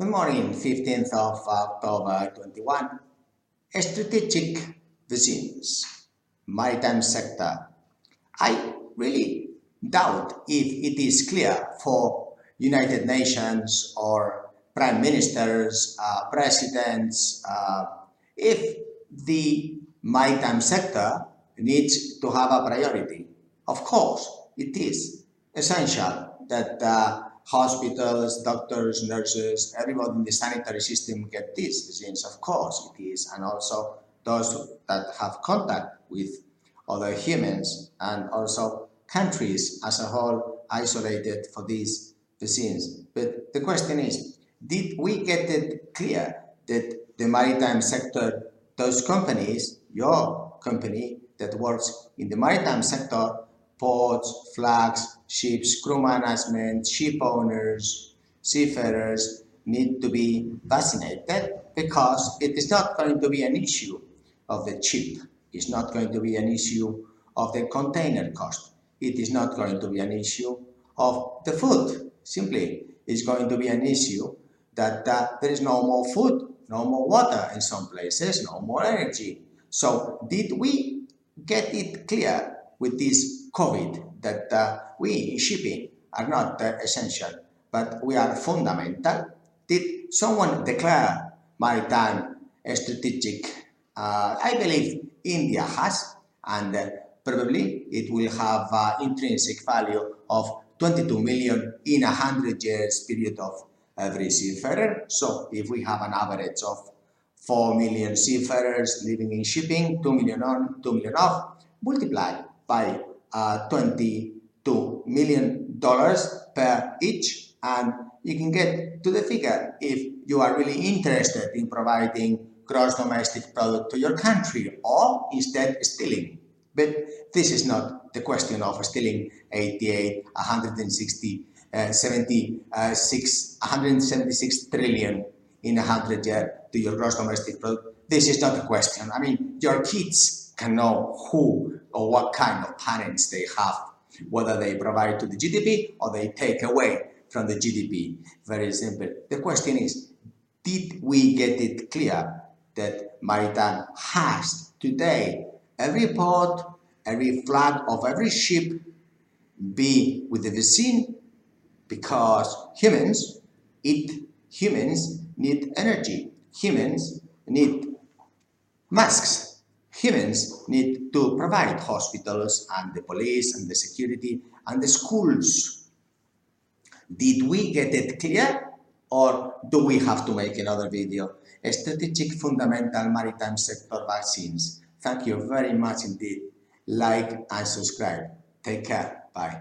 Good morning, 15th of October 21. Strategic visions, maritime sector. I really doubt if it is clear for United Nations or prime ministers, uh, presidents, uh, if the maritime sector needs to have a priority. Of course, it is essential that uh, hospitals, doctors, nurses, everybody in the sanitary system get these vaccines. Of course, it is, and also those that have contact with other humans and also countries as a whole isolated for these vaccines. But the question is, did we get it clear that the maritime sector, those companies, your company that works in the maritime sector, ports, flags, ships, crew management, ship owners, seafarers need to be vaccinated because it is not going to be an issue of the ship. It's not going to be an issue of the container cost. It is not going to be an issue of the food. Simply, it's going to be an issue that uh, there is no more food, no more water in some places, no more energy. So did we get it clear with this COVID that uh, we in shipping are not uh, essential, but we are fundamental? Did someone declare maritime strategic? Uh, I believe India has, and uh, probably it will have uh, intrinsic value of 22 million in a 100 years period of every seafarer. So if we have an average of 4 million seafarers living in shipping, 2 million on, 2 million off, multiply by uh, 22 million dollars per each and you can get to the figure if you are really interested in providing gross domestic product to your country or instead stealing. But this is not the question of stealing 88, 160, uh, 76, 176 trillion in a hundred year to your gross domestic product. This is not the question. I mean, your kids can know who or what kind of parents they have, whether they provide to the GDP or they take away from the GDP. Very simple. The question is, did we get it clear that Maritime has today every port, every flag of every ship be with the vaccine because humans eat humans need energy. Humans need masks. Humans need to provide hospitals and the police and the security and the schools. Did we get it clear or do we have to make another video? Strategic Fundamental Maritime Sector Vaccines. Thank you very much indeed. Like and subscribe. Take care. Bye.